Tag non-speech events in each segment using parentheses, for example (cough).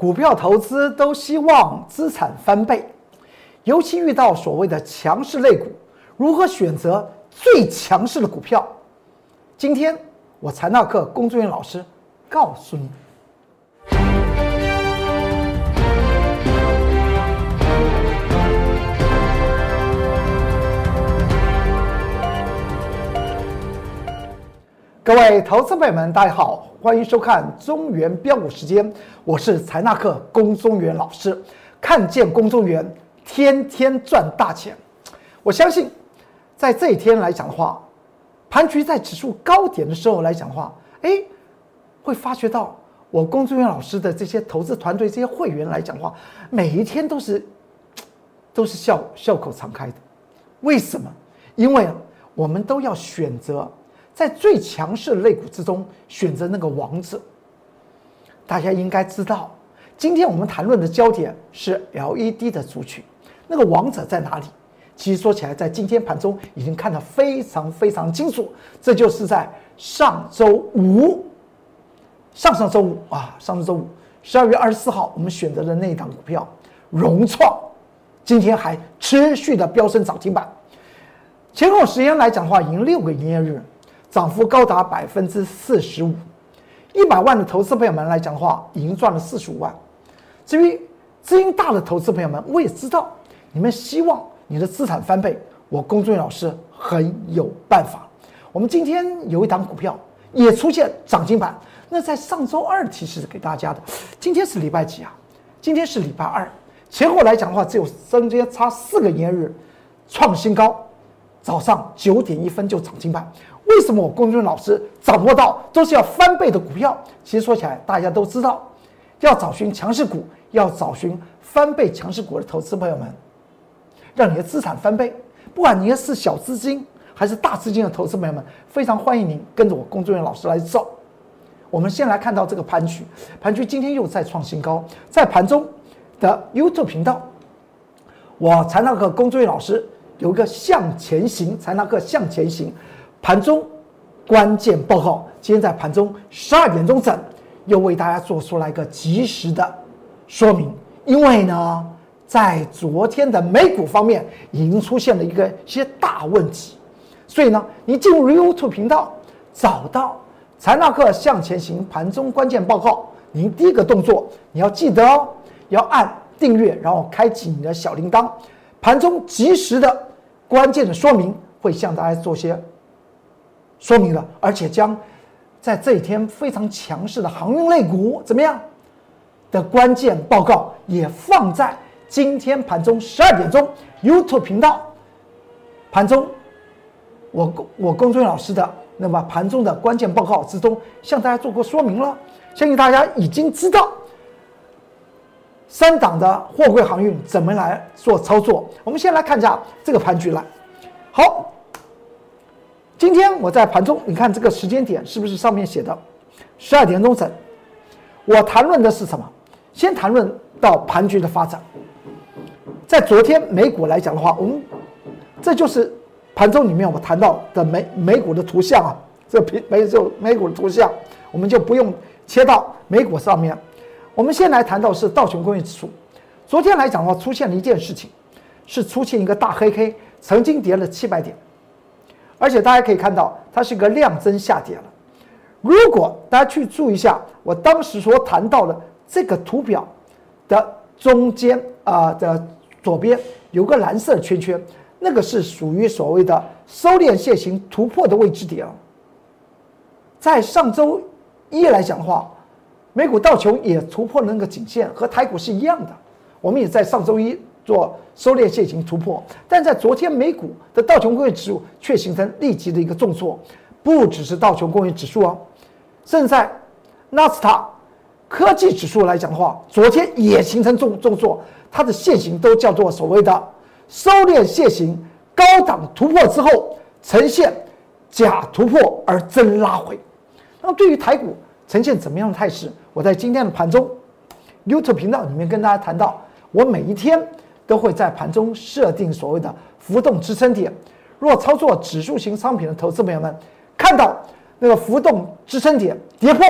股票投资都希望资产翻倍，尤其遇到所谓的强势类股，如何选择最强势的股票？今天我财纳克工作人员老师告诉你。各位投资朋友们，大家好，欢迎收看中原标股时间，我是财纳克龚中原老师。看见龚中原，天天赚大钱。我相信，在这一天来讲的话，盘局在指数高点的时候来讲的话，哎，会发觉到我龚中原老师的这些投资团队、这些会员来讲的话，每一天都是都是笑笑口常开的。为什么？因为我们都要选择。在最强势的类股之中选择那个王者，大家应该知道，今天我们谈论的焦点是 LED 的族群，那个王者在哪里？其实说起来，在今天盘中已经看得非常非常清楚，这就是在上周五，上上周五啊，上上周五十二月二十四号，我们选择的那一档股票融创，今天还持续的飙升涨停板，前后时间来讲的话，已经六个营业日。涨幅高达百分之四十五，一百万的投资朋友们来讲的话，已经赚了四十五万。至于资金大的投资朋友们，我也知道你们希望你的资产翻倍，我龚俊老师很有办法。我们今天有一档股票也出现涨停板，那在上周二提示给大家的，今天是礼拜几啊？今天是礼拜二，前后来讲的话，只有中间差四个营业日，创新高，早上九点一分就涨停板。为什么我公孙老师掌握到都是要翻倍的股票？其实说起来，大家都知道，要找寻强势股，要找寻翻倍强势股的投资朋友们，让你的资产翻倍。不管你是小资金还是大资金的投资朋友们，非常欢迎您跟着我工作老师来走。我们先来看到这个盘局，盘局今天又再创新高，在盘中的 YouTube 频道，我财纳克工作老师有一个向前行，财纳克向前行。盘中关键报告，今天在盘中十二点钟整，又为大家做出来一个及时的说明。因为呢，在昨天的美股方面已经出现了一个些大问题，所以呢，你进入 YouTube 频道，找到财纳克向前行盘中关键报告，您第一个动作你要记得哦，要按订阅，然后开启你的小铃铛，盘中及时的关键的说明会向大家做些。说明了，而且将在这一天非常强势的航运类股怎么样的关键报告也放在今天盘中十二点钟 YouTube 频道盘中，我我龚俊老师的那么盘中的关键报告之中向大家做过说明了，相信大家已经知道三档的货柜航运怎么来做操作。我们先来看一下这个盘局来，好。今天我在盘中，你看这个时间点是不是上面写的十二点钟整？我谈论的是什么？先谈论到盘局的发展。在昨天美股来讲的话，我们这就是盘中里面我谈到的美美股的图像啊，这平美就美股的图像，我们就不用切到美股上面。我们先来谈到是道琼工业指数。昨天来讲的话，出现了一件事情，是出现一个大黑 K，曾经跌了七百点。而且大家可以看到，它是个量增下跌了。如果大家去注意一下，我当时所谈到的这个图表的中间啊的左边有个蓝色圈圈，那个是属于所谓的收敛线型突破的位置点。在上周一来讲的话，美股道琼也突破了那个颈线，和台股是一样的。我们也在上周一。做收敛线型突破，但在昨天美股的道琼工业指数却形成立即的一个重挫，不只是道琼工业指数哦，甚至在纳斯达科技指数来讲的话，昨天也形成重重挫，它的线型都叫做所谓的收敛线型高档突破之后呈现假突破而真拉回。那么对于台股呈现怎么样的态势？我在今天的盘中 YouTube 频道里面跟大家谈到，我每一天。都会在盘中设定所谓的浮动支撑点。若操作指数型商品的投资朋友们看到那个浮动支撑点跌破，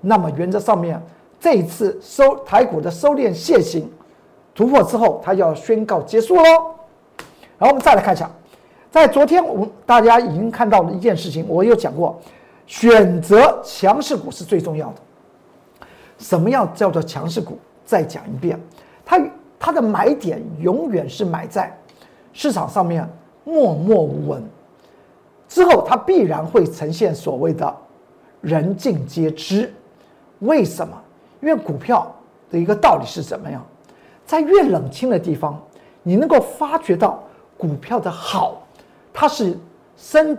那么原则上面这一次收台股的收敛线型突破之后，它要宣告结束喽。然后我们再来看一下，在昨天我们大家已经看到了一件事情，我有讲过，选择强势股是最重要的。什么样叫做强势股？再讲一遍，它它的买点永远是买在市场上面默默无闻，之后它必然会呈现所谓的人尽皆知。为什么？因为股票的一个道理是怎么样？在越冷清的地方，你能够发觉到股票的好，它是深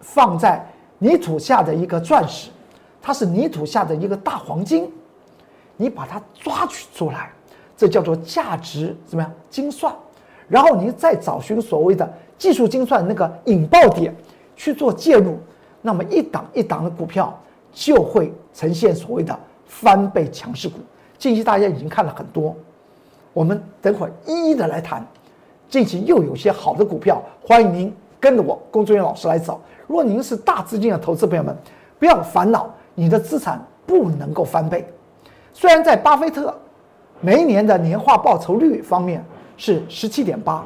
放在泥土下的一个钻石，它是泥土下的一个大黄金。你把它抓取出来，这叫做价值怎么样精算？然后你再找寻所谓的技术精算那个引爆点去做介入，那么一档一档的股票就会呈现所谓的翻倍强势股。近期大家已经看了很多，我们等会儿一一的来谈。近期又有些好的股票，欢迎您跟着我工作人员老师来走。如果您是大资金的投资朋友们，不要烦恼，你的资产不能够翻倍。虽然在巴菲特每一年的年化报酬率方面是十七点八，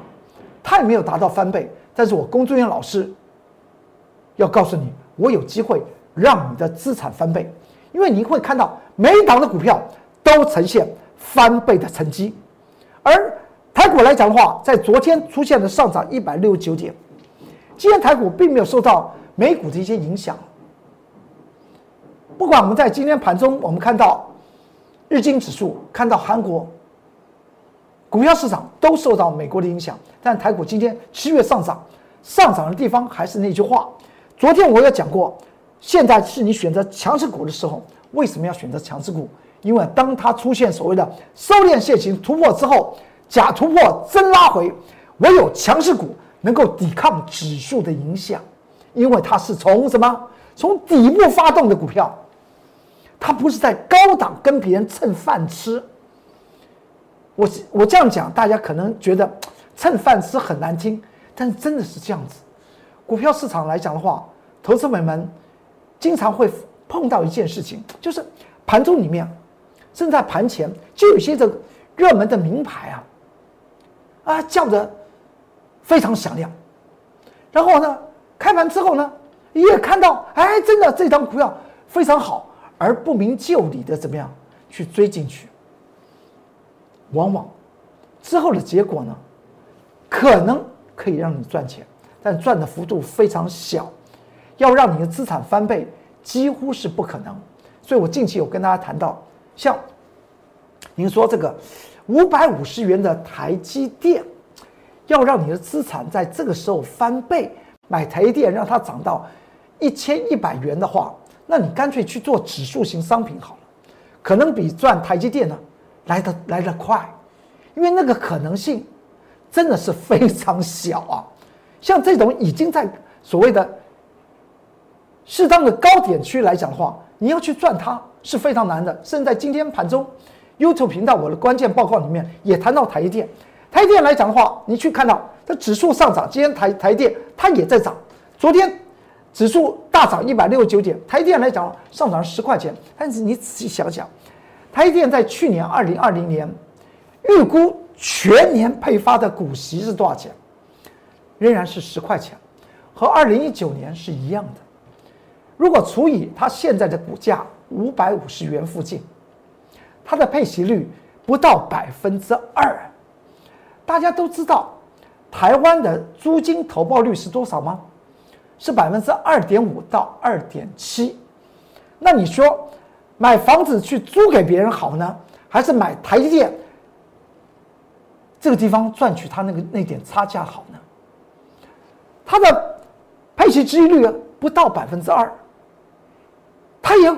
它也没有达到翻倍，但是我工作人员老师要告诉你，我有机会让你的资产翻倍，因为你会看到每一档的股票都呈现翻倍的成绩，而台股来讲的话，在昨天出现的上涨一百六十九点，今天台股并没有受到美股的一些影响，不管我们在今天盘中我们看到。日经指数看到韩国股票市场都受到美国的影响，但台股今天七月上涨，上涨的地方还是那句话。昨天我也讲过，现在是你选择强势股的时候。为什么要选择强势股？因为当它出现所谓的收敛线型突破之后，假突破真拉回，唯有强势股能够抵抗指数的影响，因为它是从什么？从底部发动的股票。他不是在高档跟别人蹭饭吃。我我这样讲，大家可能觉得蹭饭吃很难听，但是真的是这样子。股票市场来讲的话，投资者们经常会碰到一件事情，就是盘中里面，正在盘前就有些这热门的名牌啊，啊叫的非常响亮，然后呢，开盘之后呢，也看到哎，真的这张股票非常好。而不明就里的怎么样去追进去，往往之后的结果呢，可能可以让你赚钱，但赚的幅度非常小，要让你的资产翻倍几乎是不可能。所以我近期有跟大家谈到，像您说这个五百五十元的台积电，要让你的资产在这个时候翻倍，买台积电让它涨到一千一百元的话。那你干脆去做指数型商品好了，可能比赚台积电呢来的来的快，因为那个可能性真的是非常小啊。(laughs) 像这种已经在所谓的适当的高点区来讲的话，你要去赚它是非常难的。甚至在今天盘中 YouTube 频道我的关键报告里面也谈到台积电，台积电来讲的话，你去看到它指数上涨，今天台台积电它也在涨，昨天。指数大涨一百六十九点，台电来讲上涨十块钱。但是你仔细想想，台电在去年二零二零年预估全年配发的股息是多少钱？仍然是十块钱，和二零一九年是一样的。如果除以它现在的股价五百五十元附近，它的配息率不到百分之二。大家都知道台湾的租金投报率是多少吗？是百分之二点五到二点七，那你说买房子去租给别人好呢，还是买台积电这个地方赚取他那个那点差价好呢？它的配息收益率不到百分之二，它也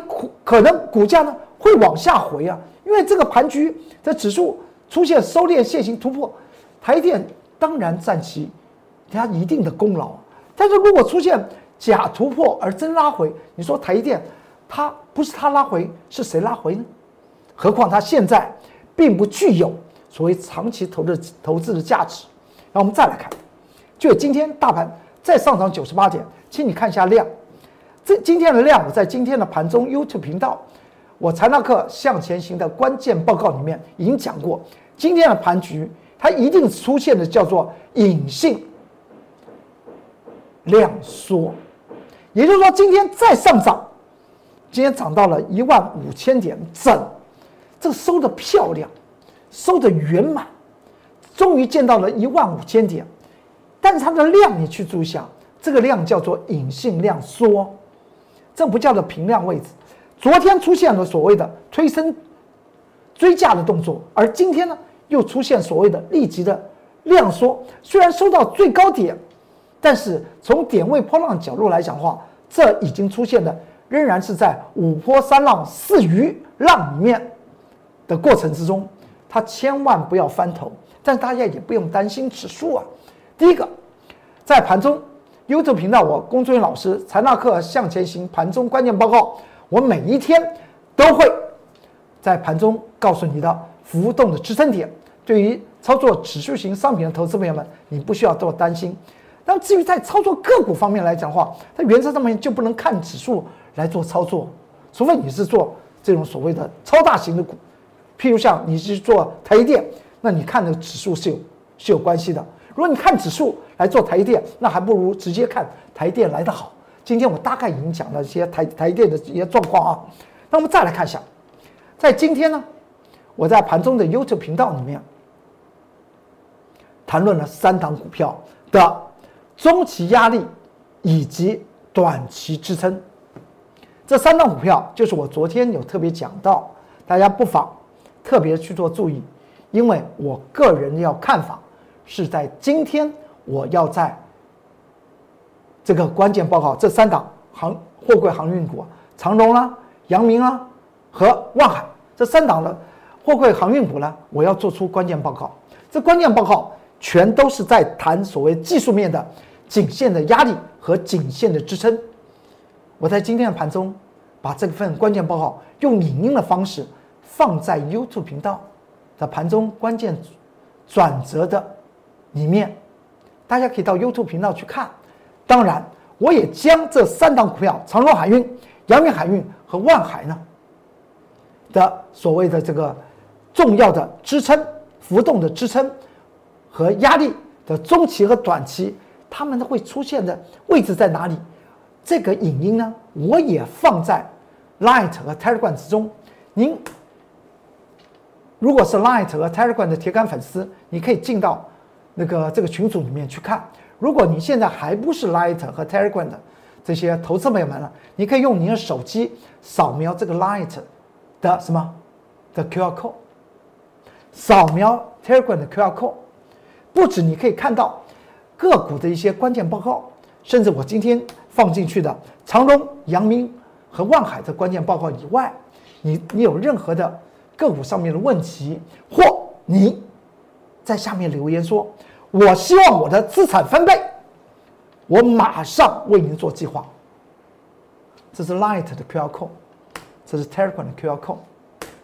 可能股价呢会往下回啊，因为这个盘局的指数出现收敛线型突破，台电当然占其它一定的功劳。但是如果出现假突破而真拉回，你说台积电，它不是它拉回，是谁拉回呢？何况它现在并不具有所谓长期投资投资的价值。然后我们再来看，就今天大盘再上涨九十八点，请你看一下量。这今天的量，我在今天的盘中 YouTube 频道我财纳克向前行的关键报告里面已经讲过，今天的盘局它一定出现的叫做隐性量缩，也就是说今天再上涨，今天涨到了一万五千点整，这收的漂亮，收的圆满，终于见到了一万五千点，但是它的量你去注意下，这个量叫做隐性量缩，这不叫做平量位置。昨天出现了所谓的推升追价的动作，而今天呢又出现所谓的立即的量缩。虽然收到最高点，但是从点位波浪角度来讲的话，这已经出现的仍然是在五波三浪四鱼浪里面的过程之中，它千万不要翻头。但大家也不用担心指数啊。第一个，在盘中 YouTube 频道，我工作人老师财纳克向前行盘中关键报告。我每一天都会在盘中告诉你的浮动的支撑点。对于操作指数型商品的投资朋友们，你不需要多担心。那至于在操作个股方面来讲的话，它原则上面就不能看指数来做操作，除非你是做这种所谓的超大型的股，譬如像你是做台积电，那你看的指数是有是有关系的。如果你看指数来做台积电，那还不如直接看台积电来得好。今天我大概已经讲了一些台台电的一些状况啊，那我们再来看一下，在今天呢，我在盘中的 YouTube 频道里面谈论了三档股票的中期压力以及短期支撑。这三档股票就是我昨天有特别讲到，大家不妨特别去做注意，因为我个人要看法是在今天我要在。这个关键报告，这三档航货柜航运股，长荣啦、阳明啊和万海这三档的货柜航运股呢，我要做出关键报告。这关键报告全都是在谈所谓技术面的颈线的压力和颈线的支撑。我在今天的盘中把这份关键报告用影音的方式放在 YouTube 频道的盘中关键转折的里面，大家可以到 YouTube 频道去看。当然，我也将这三档股票——长荣海运、阳明海运和万海呢的所谓的这个重要的支撑、浮动的支撑和压力的中期和短期，它们都会出现的位置在哪里？这个影音呢，我也放在 Light 和 Telegram 之中。您如果是 Light 和 Telegram 的铁杆粉丝，你可以进到那个这个群组里面去看。如果你现在还不是 Light 和 Telegram 的这些投资朋友们了，你可以用你的手机扫描这个 Light 的什么的 QR code，扫描 Telegram 的 QR code，不止你可以看到个股的一些关键报告，甚至我今天放进去的长荣、阳明和万海的关键报告以外，你你有任何的个股上面的问题，或你在下面留言说。我希望我的资产翻倍，我马上为您做计划。这是 Light 的 QR code，这是 Telegram 的 QR code。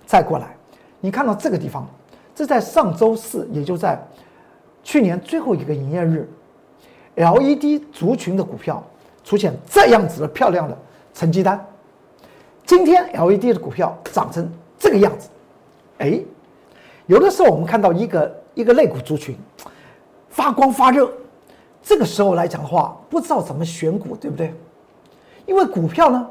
再过来，你看到这个地方，这在上周四，也就在去年最后一个营业日，LED 族群的股票出现这样子的漂亮的成绩单。今天 LED 的股票涨成这个样子，哎，有的时候我们看到一个一个类股族群。发光发热，这个时候来讲的话，不知道怎么选股，对不对？因为股票呢，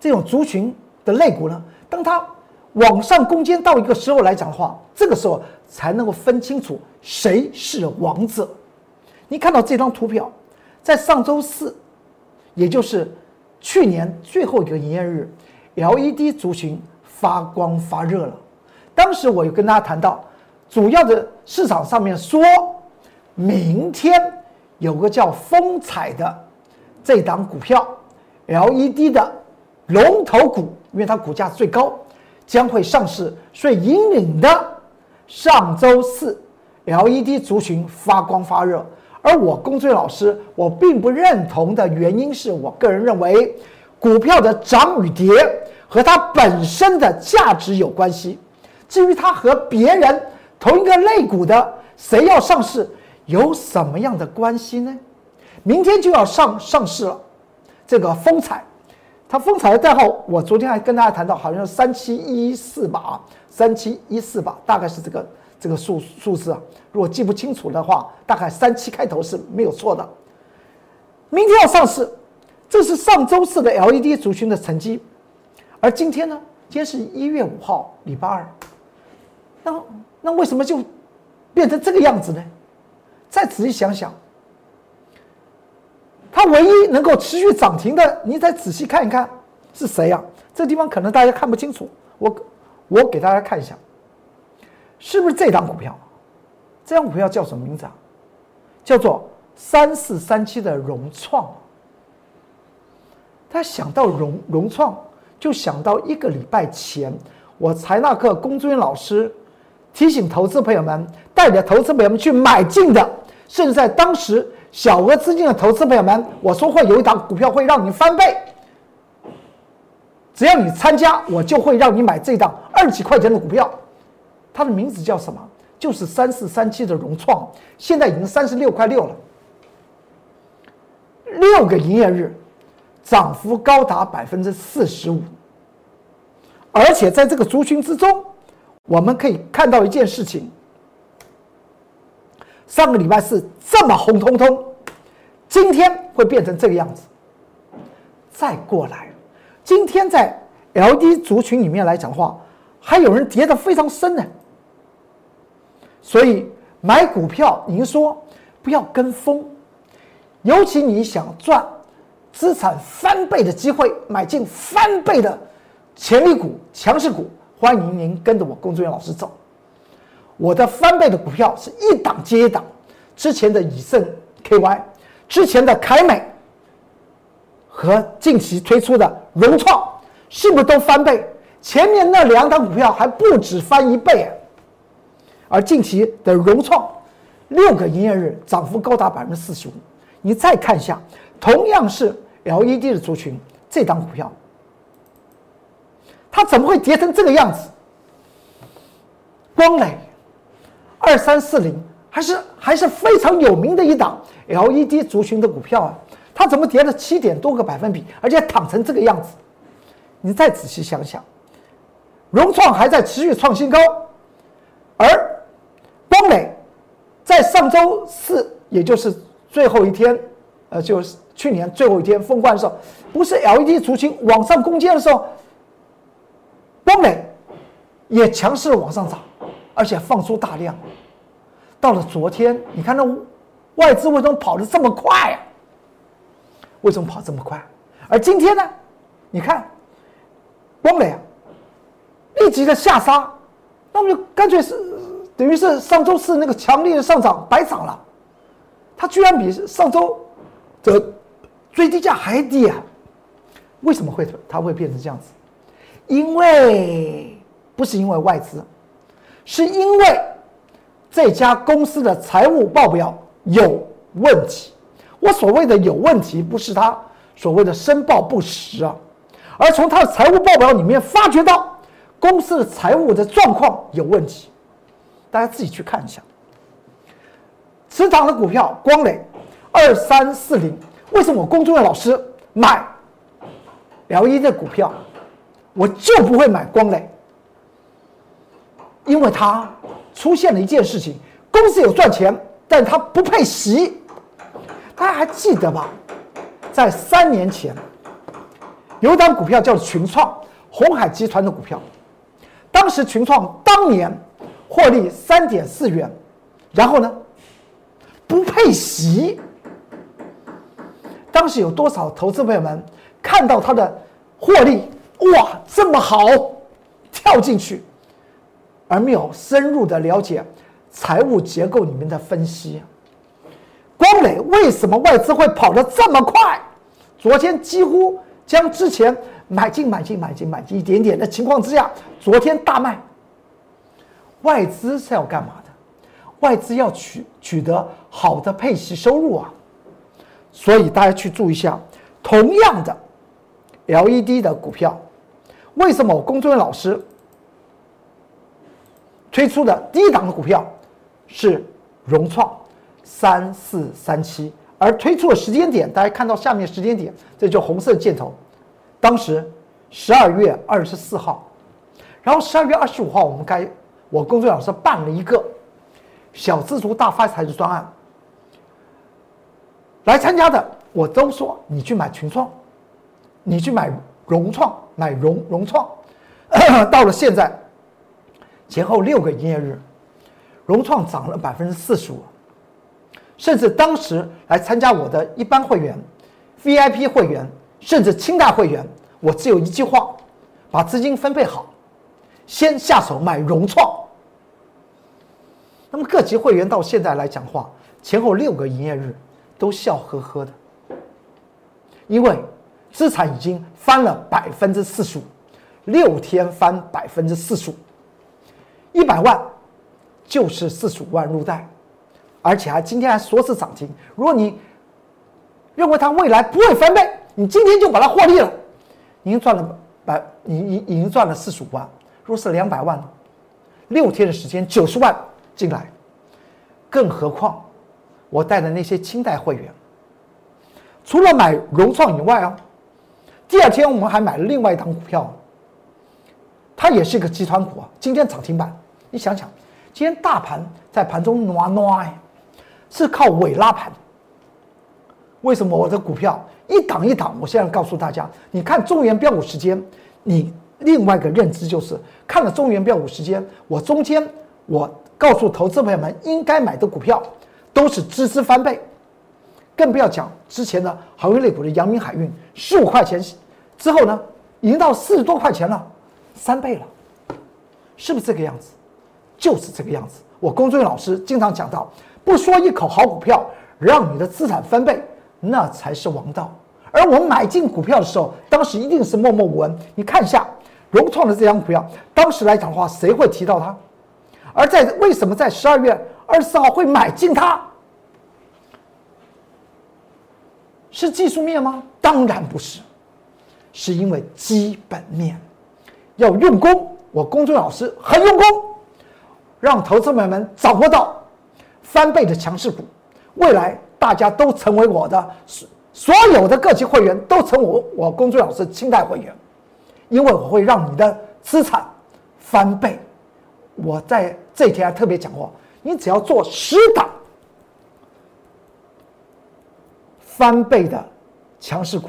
这种族群的类股呢，当它往上攻坚到一个时候来讲的话，这个时候才能够分清楚谁是王者。你看到这张图表，在上周四，也就是去年最后一个营业日，LED 族群发光发热了。当时我有跟大家谈到，主要的市场上面说。明天有个叫风采的这档股票，LED 的龙头股，因为它股价最高，将会上市，所以引领的上周四 LED 族群发光发热。而我龚俊老师，我并不认同的原因是我个人认为，股票的涨与跌和它本身的价值有关系。至于它和别人同一个类股的谁要上市？有什么样的关系呢？明天就要上上市了，这个风采，它风采的代号，我昨天还跟大家谈到，好像三七一四吧，啊，三七一四吧，大概是这个这个数数字啊。如果记不清楚的话，大概三七开头是没有错的。明天要上市，这是上周四的 LED 族群的成绩，而今天呢，今天是一月五号，礼拜二。那那为什么就变成这个样子呢？再仔细想想。它唯一能够持续涨停的，你再仔细看一看是谁呀？这地方可能大家看不清楚，我我给大家看一下，是不是这档股票？这张股票叫什么名字啊？叫做三四三七的融创。他想到融融创，就想到一个礼拜前，我财纳克龚尊老师提醒投资朋友们，带着投资朋友们去买进的，甚至在当时。小额资金的投资朋友们，我说会有一档股票会让你翻倍，只要你参加，我就会让你买这档二几块钱的股票。它的名字叫什么？就是三四三七的融创，现在已经三十六块六了，六个营业日，涨幅高达百分之四十五。而且在这个族群之中，我们可以看到一件事情。上个礼拜四这么红彤彤，今天会变成这个样子。再过来，今天在 L D 族群里面来讲的话，还有人跌得非常深呢。所以买股票，您说不要跟风，尤其你想赚资产翻倍的机会，买进翻倍的潜力股、强势股，欢迎您跟着我龚志远老师走。我的翻倍的股票是一档接一档，之前的以盛 KY，之前的凯美和近期推出的融创，是不是都翻倍？前面那两档股票还不止翻一倍，而近期的融创六个营业日涨幅高达百分之四十五。你再看一下，同样是 LED 的族群，这档股票，它怎么会跌成这个样子？光磊。二三四零还是还是非常有名的一档 LED 族群的股票啊，它怎么跌了七点多个百分比，而且躺成这个样子？你再仔细想想，融创还在持续创新高，而在上周四，也就是最后一天，呃，就是去年最后一天封关的时候，不是 LED 族群往上攻坚的时候，光磊也强势的往上涨。而且放出大量，到了昨天，你看那外资为什么跑得这么快呀？为什么跑这么快？而今天呢？你看，光磊啊，立即的下杀，那我就干脆是等于是上周四那个强烈的上涨白涨了，它居然比上周的最低价还低啊！为什么会它会变成这样子？因为不是因为外资。是因为这家公司的财务报表有问题。我所谓的有问题，不是他所谓的申报不实啊，而从他的财务报表里面发觉到公司的财务的状况有问题。大家自己去看一下。持仓的股票光磊二三四零，为什么我公众的老师买 L 一的股票，我就不会买光磊？因为它出现了一件事情，公司有赚钱，但它不配息。大家还记得吧？在三年前，有一档股票叫群创，红海集团的股票。当时群创当年获利三点四元，然后呢，不配息。当时有多少投资朋友们看到它的获利，哇，这么好，跳进去。而没有深入的了解财务结构里面的分析。光磊为什么外资会跑得这么快？昨天几乎将之前买进、买进、买进、买进一点点的情况之下，昨天大卖。外资是要干嘛的？外资要取取得好的配息收入啊！所以大家去注意一下，同样的 LED 的股票，为什么我工作人员老师？推出的低档的股票是融创三四三七，而推出的时间点，大家看到下面时间点，这就红色箭头，当时十二月二十四号，然后十二月二十五号，我们该我工作老师办了一个小资族大发财的专案，来参加的我都说你去买群创，你去买融创，买融融创，(coughs) 到了现在前后六个营业日，融创涨了百分之四十五，甚至当时来参加我的一般会员、VIP 会员。甚至清代会员，我只有一句话：把资金分配好，先下手买融创。那么各级会员到现在来讲话，前后六个营业日都笑呵呵的，因为资产已经翻了百分之四十五，六天翻百分之四十五，一百万就是四十五万入袋，而且还今天还说是涨停。如果你认为它未来不会翻倍，你今天就把它获利了，已经赚了百，已已已经赚了四十五万。如果是两百万，六天的时间九十万进来，更何况我带的那些清代会员，除了买融创以外啊，第二天我们还买了另外一档股票，它也是一个集团股啊，今天涨停板。你想想，今天大盘在盘中暖暖，是靠尾拉盘。为什么我的股票？一档一档，我现在告诉大家，你看中原标股时间，你另外一个认知就是看了中原标股时间，我中间我告诉投资朋友们应该买的股票都是支支翻倍，更不要讲之前的航运类股的阳明海运十五块钱之后呢，已经到四十多块钱了，三倍了，是不是这个样子？就是这个样子。我公孙老师经常讲到，不说一口好股票，让你的资产翻倍。那才是王道。而我们买进股票的时候，当时一定是默默无闻。你看一下融创的这张股票，当时来讲的话，谁会提到它？而在为什么在十二月二十四号会买进它？是技术面吗？当然不是，是因为基本面要用功。我公众老师很用功，让投资者们掌握到翻倍的强势股，未来。大家都成为我的所所有的各级会员都成我我公孙老师清代会员，因为我会让你的资产翻倍。我在这一天还特别讲过，你只要做十档翻倍的强势股，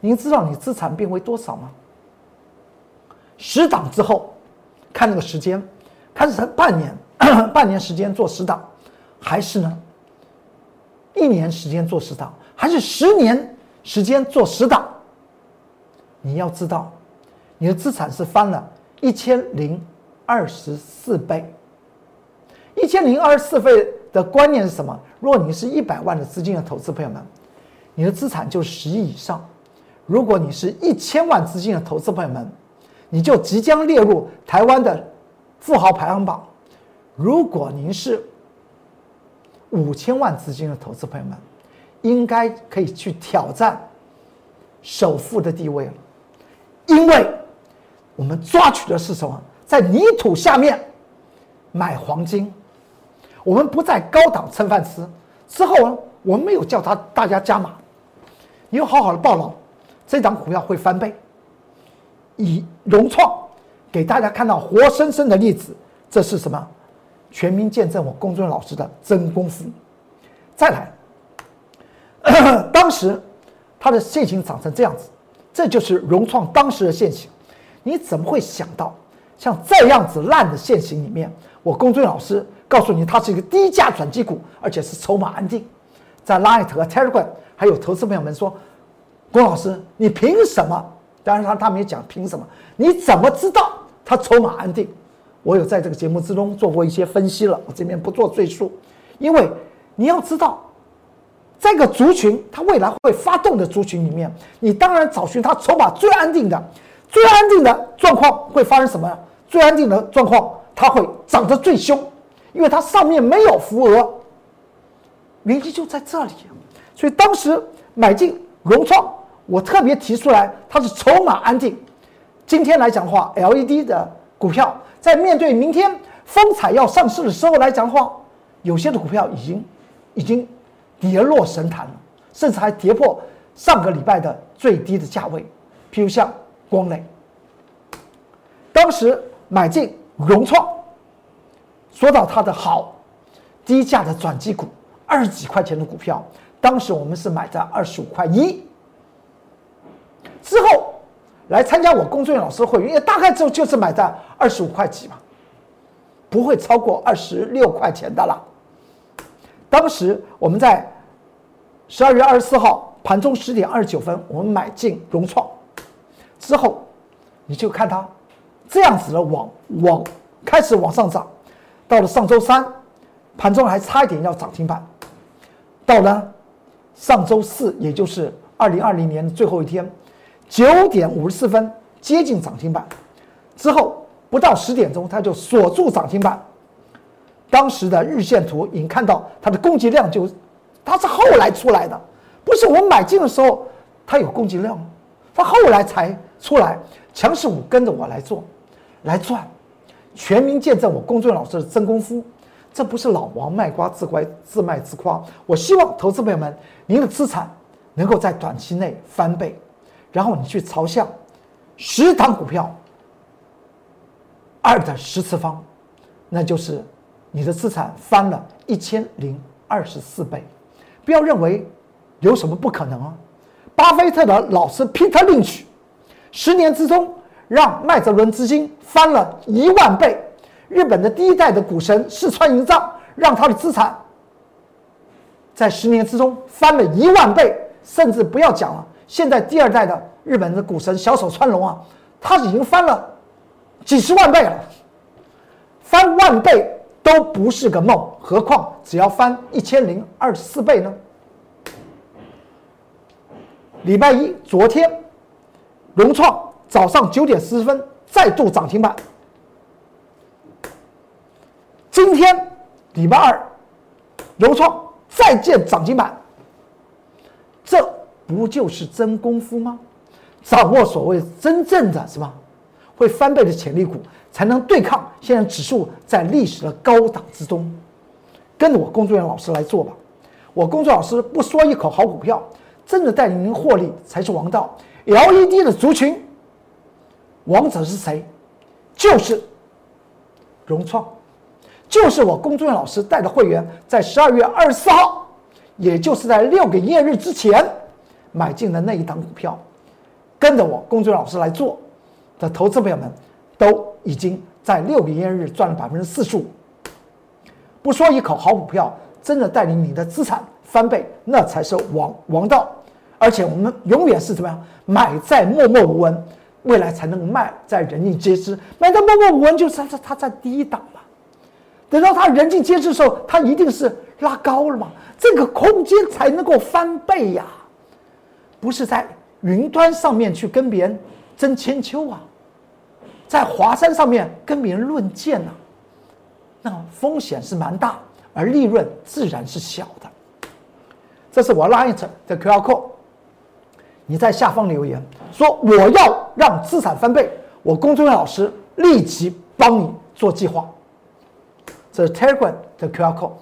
您知道你资产变为多少吗？十档之后，看那个时间，看是半年 (coughs) 半年时间做十档，还是呢？一年时间做十档，还是十年时间做十档？你要知道，你的资产是翻了一千零二十四倍。一千零二十四倍的观念是什么？如果你是一百万的资金的投资朋友们，你的资产就十亿以上；如果你是一千万资金的投资朋友们，你就即将列入台湾的富豪排行榜。如果您是五千万资金的投资朋友们，应该可以去挑战首富的地位了，因为我们抓取的是什么？在泥土下面买黄金，我们不在高档蹭饭吃。之后呢，我们没有叫他大家加码，你要好好的报牢，这张股票会翻倍。以融创给大家看到活生生的例子，这是什么？全民见证我公孙老师的真功夫。再来，(clears throat) 当时它的线型长成这样子，这就是融创当时的线型。你怎么会想到像这样子烂的线型里面，我公孙老师告诉你，它是一个低价转机股，而且是筹码安定。在 Light 和 Telegram 还有投资朋友们说，郭老师，你凭什么？当然他他没讲凭什么，你怎么知道它筹码安定？我有在这个节目之中做过一些分析了，我这边不做赘述，因为你要知道，这个族群它未来会发动的族群里面，你当然找寻它筹码最安定的、最安定的状况会发生什么？最安定的状况，它会涨得最凶，因为它上面没有浮额，原因就在这里。所以当时买进融创，我特别提出来，它是筹码安定。今天来讲的话，LED 的股票。在面对明天风采要上市的时候来讲的话，有些的股票已经已经跌落神坛了，甚至还跌破上个礼拜的最低的价位。譬如像光磊，当时买进融创，说到它的好，低价的转机股，二十几块钱的股票，当时我们是买在二十五块一，之后来参加我工作人员老师会员，也大概就就是买在二十五块几嘛，不会超过二十六块钱的了。当时我们在十二月二十四号盘中十点二十九分，我们买进融创，之后你就看它。这样子的往往开始往上涨，到了上周三，盘中还差一点要涨停板。到了上周四，也就是二零二零年的最后一天，九点五十四分接近涨停板，之后不到十点钟，它就锁住涨停板。当时的日线图已经看到它的供给量就，它是后来出来的，不是我买进的时候它有供给量，它后来才出来。强势股跟着我来做。来赚，全民见证我龚俊老师的真功夫，这不是老王卖瓜自乖自卖自夸。我希望投资朋友们，您的资产能够在短期内翻倍，然后你去朝向十档股票二的十次方，那就是你的资产翻了一千零二十四倍。不要认为有什么不可能啊！巴菲特的老师 Peter Lynch，十年之中。让麦哲伦资金翻了一万倍，日本的第一代的股神四川银藏让他的资产在十年之中翻了一万倍，甚至不要讲了，现在第二代的日本的股神小手川龙啊，他已经翻了几十万倍了，翻万倍都不是个梦，何况只要翻一千零二十四倍呢？礼拜一，昨天，融创。早上九点四十分再度涨停板。今天礼拜二，融创再见涨停板。这不就是真功夫吗？掌握所谓真正的什么会翻倍的潜力股，才能对抗现在指数在历史的高档之中。跟着我工作人员老师来做吧。我工作老师不说一口好股票，真的带领您获利才是王道。LED 的族群。王者是谁？就是融创，就是我龚俊老师带的会员，在十二月二十四号，也就是在六个营业日之前买进的那一档股票，跟着我龚俊老师来做的投资朋友们，都已经在六个营业日赚了百分之四十五。不说一口好股票，真的带领你的资产翻倍，那才是王王道。而且我们永远是怎么样，买在默默无闻。未来才能卖在人尽皆知，卖在默默无闻就是它它在低档嘛。等到它人尽皆知的时候，它一定是拉高了嘛，这个空间才能够翻倍呀，不是在云端上面去跟别人争千秋啊，在华山上面跟别人论剑呐，那风险是蛮大，而利润自然是小的。这是我拉一层的 Q R code。你在下方留言说我要让资产翻倍，我工作人员老师立即帮你做计划。这是 Telegram 的 QR code。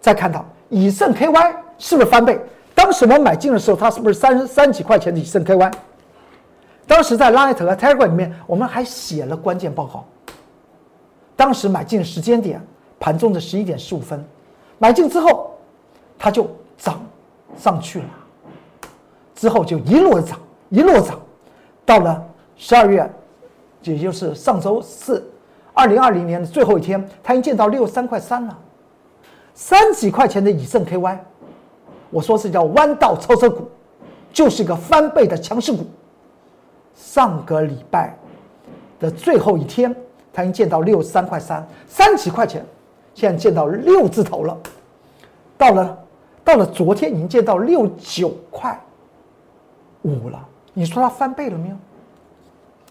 再看到以盛 KY 是不是翻倍？当时我买进的时候，它是不是三三几块钱的以盛 KY？当时在 Light 和 Telegram 里面，我们还写了关键报告。当时买进时间点，盘中的十一点十五分，买进之后，它就涨上去了。之后就一路涨，一路涨，到了十二月，也就是上周四，二零二零年的最后一天，它已经见到六三块三了，三几块钱的以盛 KY，我说是叫弯道超车股，就是一个翻倍的强势股。上个礼拜的最后一天，它已经见到六三块三，三几块钱，现在见到六字头了，到了到了昨天已经见到六九块。五了，你说它翻倍了没有？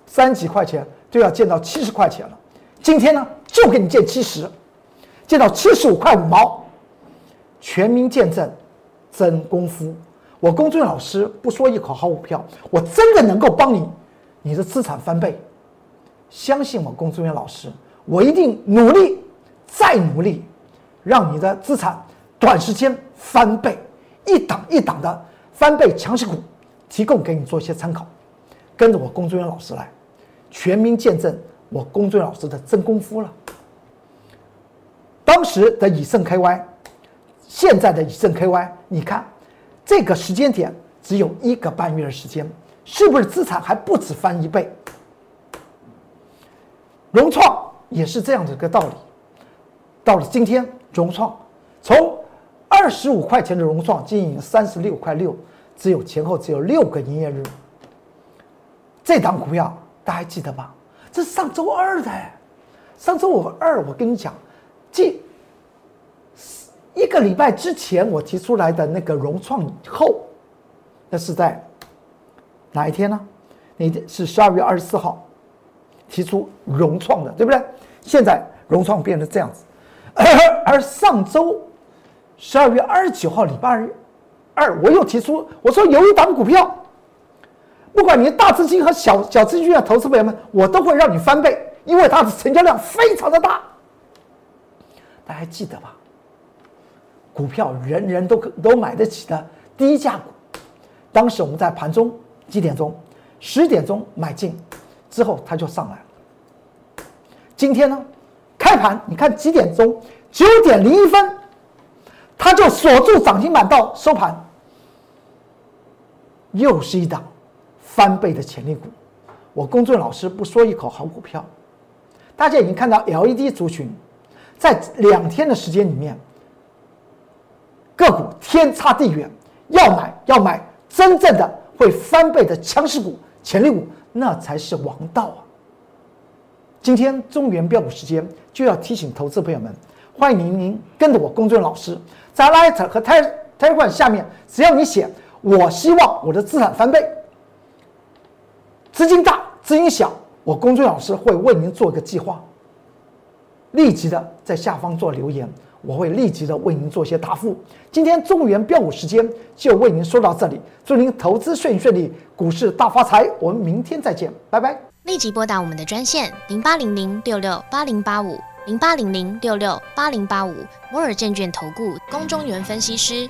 三几块钱就要见到七十块钱了，今天呢就给你见七十，见到七十五块五毛，全民见证真功夫。我公孙老师不说一口好股票，我真的能够帮你，你的资产翻倍。相信我，公孙元老师，我一定努力再努力，让你的资产短时间翻倍，一档一档的翻倍强势股。提供给你做一些参考。跟着我龚宗元老师来，全民见证我龚宗元老师的真功夫了。当时的以盛 KY，现在的以盛 KY，你看这个时间点只有一个半月的时间，是不是资产还不止翻一倍？融创也是这样的一个道理。到了今天，融创从二十五块钱的融创经营三十六块六，只有前后只有六个营业日。这档股票大家还记得吧？这是上周二的，上周五二我跟你讲，这一个礼拜之前我提出来的那个融创后，那是在哪一天呢？那天是十二月二十四号提出融创的，对不对？现在融创变成这样子，而而上周十二月二十九号礼拜二，二我又提出我说有一档股票，不管你大资金和小小资金的投资朋友们，我都会让你翻倍，因为它的成交量非常的大，大家还记得吧？股票人人都可都买得起的低价股，当时我们在盘中几点钟？十点钟买进，之后它就上来了。今天呢，开盘你看几点钟？九点零一分，它就锁住涨停板到收盘，又是一档翻倍的潜力股。我公众老师不说一口好股票，大家已经看到 LED 族群在两天的时间里面。个股天差地远，要买要买真正的会翻倍的强势股、潜力股，那才是王道啊！今天中原标股时间就要提醒投资朋友们，欢迎您跟着我公众老师在 Light 和 t e Telegram 下面，只要你写“我希望我的资产翻倍”，资金大资金小，我公众老师会为您做个计划，立即的在下方做留言。我会立即的为您做些答复。今天中原标股时间就为您说到这里，祝您投资顺顺利，股市大发财。我们明天再见，拜拜。立即拨打我们的专线零八零零六六八零八五零八零零六六八零八五摩尔证券投顾龚中原分析师。